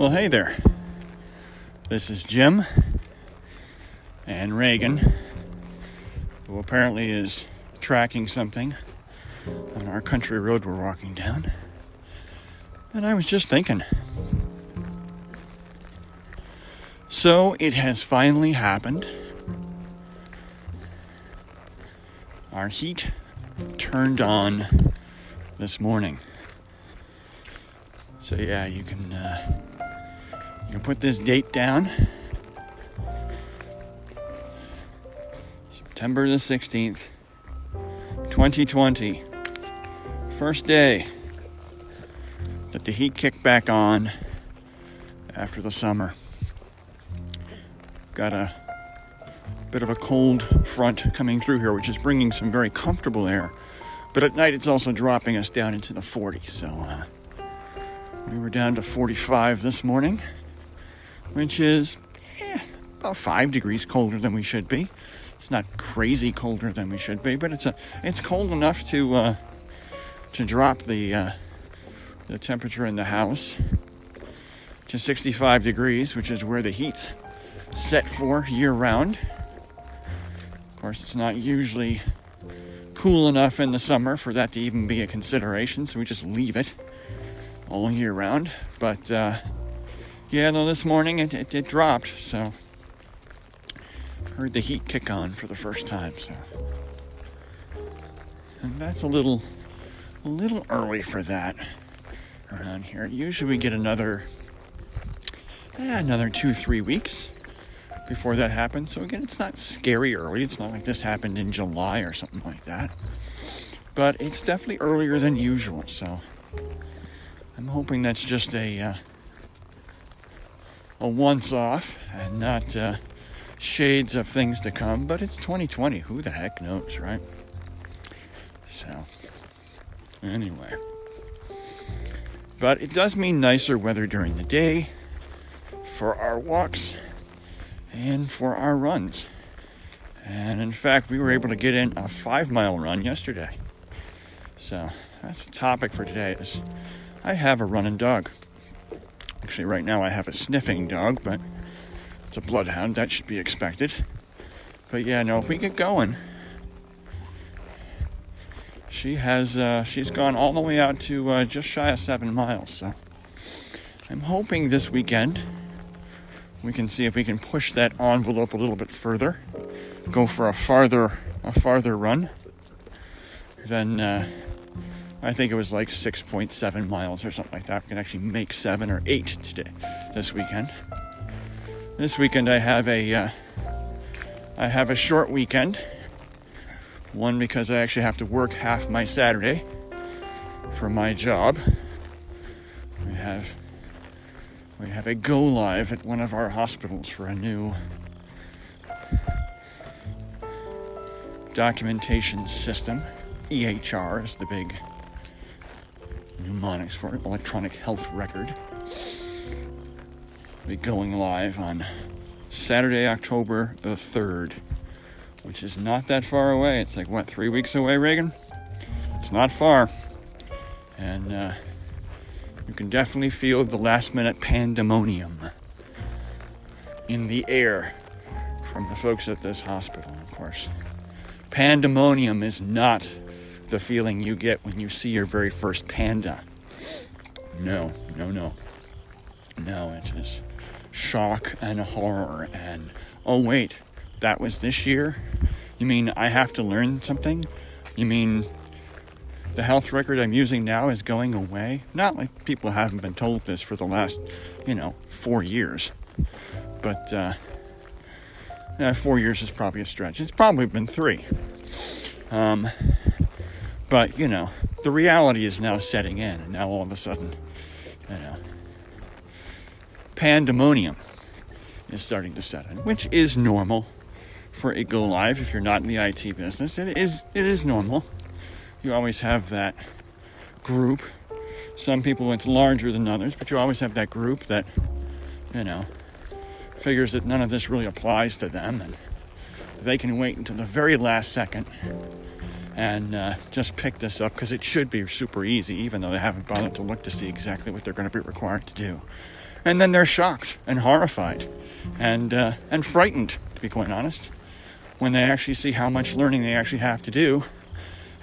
Well, hey there. This is Jim and Reagan, who apparently is tracking something on our country road we're walking down. And I was just thinking. So it has finally happened. Our heat turned on this morning. So yeah, you can uh, can put this date down. September the 16th, 2020. First day that the heat kicked back on after the summer. Got a bit of a cold front coming through here, which is bringing some very comfortable air. But at night, it's also dropping us down into the 40s. So uh, we were down to 45 this morning, which is eh, about five degrees colder than we should be. It's not crazy colder than we should be, but it's a it's cold enough to uh, to drop the uh, the temperature in the house to 65 degrees, which is where the heat's set for year round. Of course, it's not usually cool enough in the summer for that to even be a consideration, so we just leave it all year round. But uh, yeah, though this morning it, it, it dropped, so heard the heat kick on for the first time. So, and that's a little, a little early for that around here. Usually we get another, eh, another two, three weeks before that happens. So again, it's not scary early. It's not like this happened in July or something like that. But it's definitely earlier than usual. So I'm hoping that's just a uh, a once off and not uh, shades of things to come. But it's 2020. Who the heck knows, right? So anyway. But it does mean nicer weather during the day for our walks and for our runs. And in fact, we were able to get in a five mile run yesterday. So that's the topic for today is I have a running dog. Actually, right now I have a sniffing dog, but it's a bloodhound. That should be expected. But yeah, no, if we get going, she has uh, she's gone all the way out to uh, just shy of seven miles. So I'm hoping this weekend we can see if we can push that envelope a little bit further, go for a farther a farther run. Then uh, I think it was like 6.7 miles or something like that. We can actually make seven or eight today, this weekend. This weekend I have a, uh, I have a short weekend. One because I actually have to work half my Saturday for my job. We have, we have a go live at one of our hospitals for a new documentation system. EHR is the big mnemonics for electronic health record. Be going live on Saturday, October the 3rd, which is not that far away. It's like, what, three weeks away, Reagan? It's not far. And uh, you can definitely feel the last minute pandemonium in the air from the folks at this hospital, of course. Pandemonium is not the feeling you get when you see your very first panda. No, no, no. No, it is shock and horror and oh wait, that was this year? You mean I have to learn something? You mean the health record I'm using now is going away? Not like people haven't been told this for the last, you know, four years. But uh, yeah, four years is probably a stretch. It's probably been three. Um, but, you know, the reality is now setting in, and now all of a sudden, you know, pandemonium is starting to set in, which is normal for a go live if you're not in the IT business. It is it is normal. You always have that group. Some people it's larger than others, but you always have that group that, you know, figures that none of this really applies to them and they can wait until the very last second and uh, just pick this up because it should be super easy, even though they haven't bothered to look to see exactly what they're going to be required to do. And then they're shocked and horrified and, uh, and frightened, to be quite honest, when they actually see how much learning they actually have to do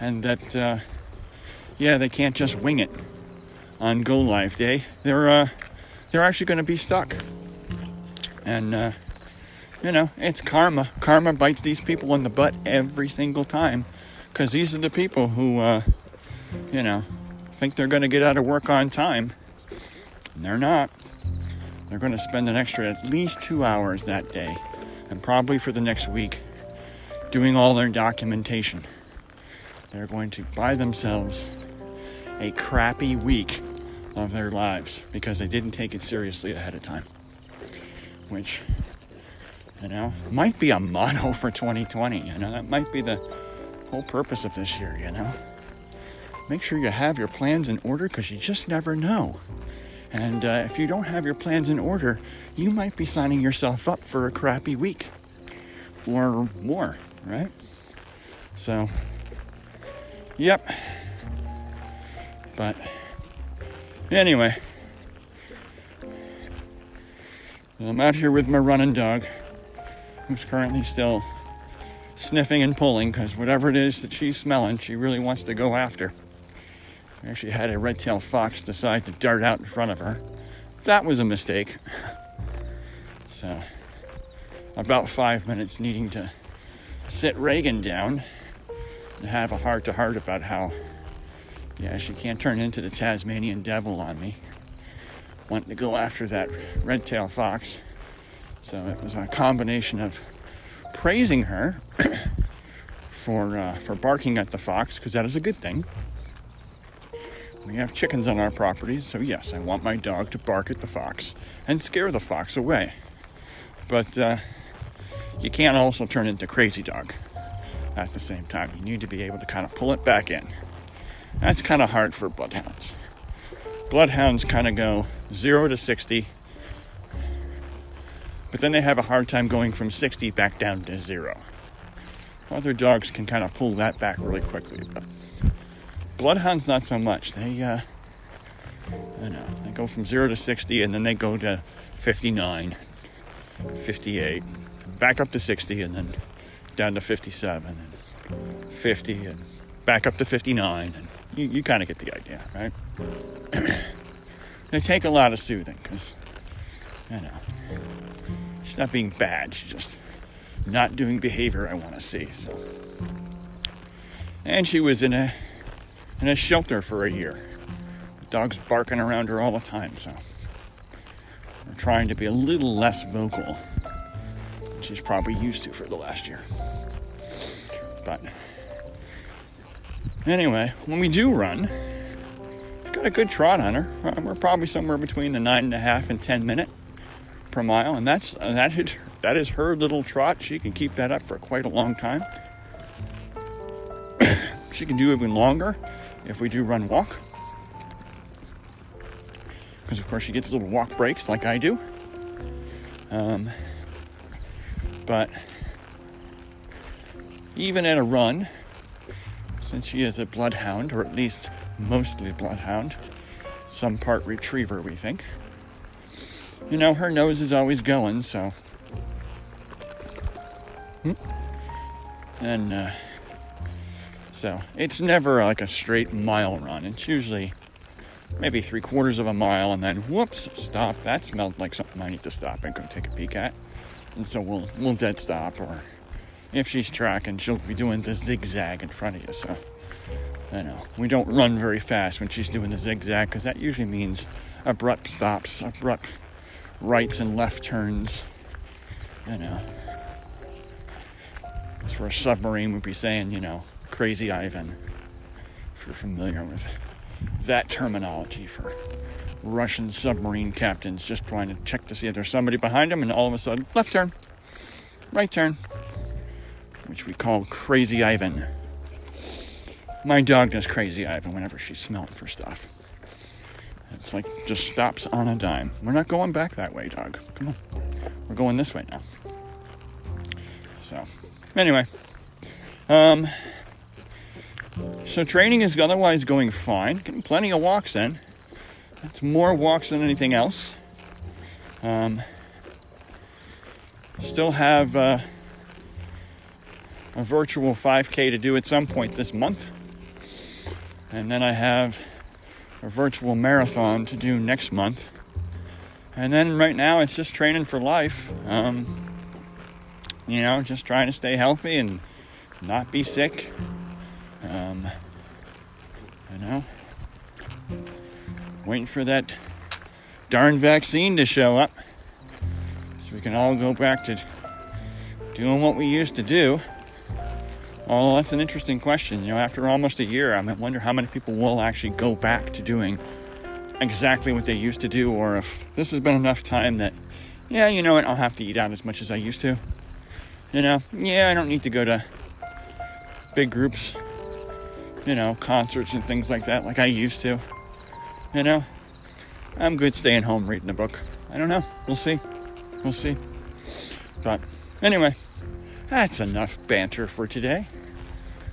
and that, uh, yeah, they can't just wing it on Go Live Day. They're, uh, they're actually going to be stuck. And, uh, you know, it's karma. Karma bites these people in the butt every single time because these are the people who, uh, you know, think they're going to get out of work on time. And they're not. They're going to spend an extra at least two hours that day, and probably for the next week, doing all their documentation. They're going to buy themselves a crappy week of their lives because they didn't take it seriously ahead of time. Which, you know, might be a motto for 2020. You know, that might be the whole purpose of this year, you know. Make sure you have your plans in order because you just never know. And uh, if you don't have your plans in order, you might be signing yourself up for a crappy week or more, right? So, yep. But anyway, I'm out here with my running dog, who's currently still sniffing and pulling because whatever it is that she's smelling, she really wants to go after. We actually had a red-tailed fox decide to dart out in front of her. That was a mistake. so, about five minutes needing to sit Reagan down and have a heart to heart about how, yeah, she can't turn into the Tasmanian devil on me. Wanting to go after that red-tailed fox. So it was a combination of praising her for uh, for barking at the fox because that is a good thing. We have chickens on our property, so yes, I want my dog to bark at the fox and scare the fox away. But uh, you can't also turn into crazy dog at the same time. You need to be able to kind of pull it back in. That's kind of hard for bloodhounds. Bloodhounds kind of go zero to 60, but then they have a hard time going from 60 back down to zero. Other dogs can kind of pull that back really quickly, but bloodhounds not so much. They, uh, I know, they go from zero to 60 and then they go to 59, 58, back up to 60 and then down to 57 and 50 and back up to 59 and you, you kind of get the idea, right? they take a lot of soothing because, you know, she's not being bad. She's just not doing behavior I want to see. So, and she was in a in a shelter for a year. Dogs barking around her all the time. So, we're trying to be a little less vocal. than She's probably used to for the last year. But anyway, when we do run, got a good trot on her. We're probably somewhere between the nine and a half and ten minute per mile, and that's uh, that is that is her little trot. She can keep that up for quite a long time. she can do even longer if we do run walk, because of course she gets little walk breaks like I do. Um, but even at a run, since she is a bloodhound, or at least mostly bloodhound, some part retriever, we think. You know, her nose is always going, so. Hmm. And, uh, so it's never like a straight mile run. It's usually maybe three quarters of a mile, and then whoops, stop. That smelled like something I need to stop and go take a peek at. And so we'll we'll dead stop, or if she's tracking, she'll be doing the zigzag in front of you. So I know we don't run very fast when she's doing the zigzag because that usually means abrupt stops, abrupt rights and left turns. You know, as for a submarine, we'd be saying, you know, crazy Ivan. If you're familiar with that terminology for Russian submarine captains just trying to check to see if there's somebody behind them, and all of a sudden, left turn, right turn, which we call Crazy Ivan. My dog does Crazy Ivan whenever she's smelling for stuff. It's like just stops on a dime. We're not going back that way, dog. Come on. We're going this way now. So, anyway, um, So training is otherwise going fine. Getting plenty of walks in. That's more walks than anything else. Um, still have uh, a virtual 5K to do at some point this month. And then I have a virtual marathon to do next month. And then right now it's just training for life. Um, you know, just trying to stay healthy and not be sick. Um, you know, waiting for that darn vaccine to show up so we can all go back to doing what we used to do. Oh, that's an interesting question. You know, after almost a year, I wonder how many people will actually go back to doing exactly what they used to do, or if this has been enough time that, yeah, you know what, I'll have to eat out as much as I used to. You know, yeah, I don't need to go to big groups, you know, concerts and things like that like I used to. You know, I'm good staying home reading a book. I don't know. We'll see. We'll see. But anyway, that's enough banter for today.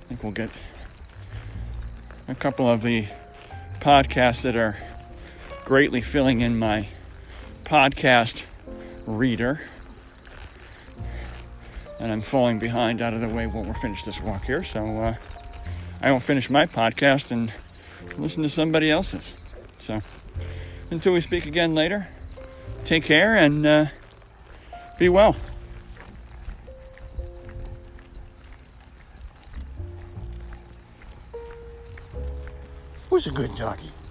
I think we'll get a couple of the podcasts that are greatly filling in my podcast reader. And I'm falling behind out of the way while we're finished this walk here. So uh, I won't finish my podcast and listen to somebody else's. So until we speak again later, take care and uh, be well. Who's a good jockey?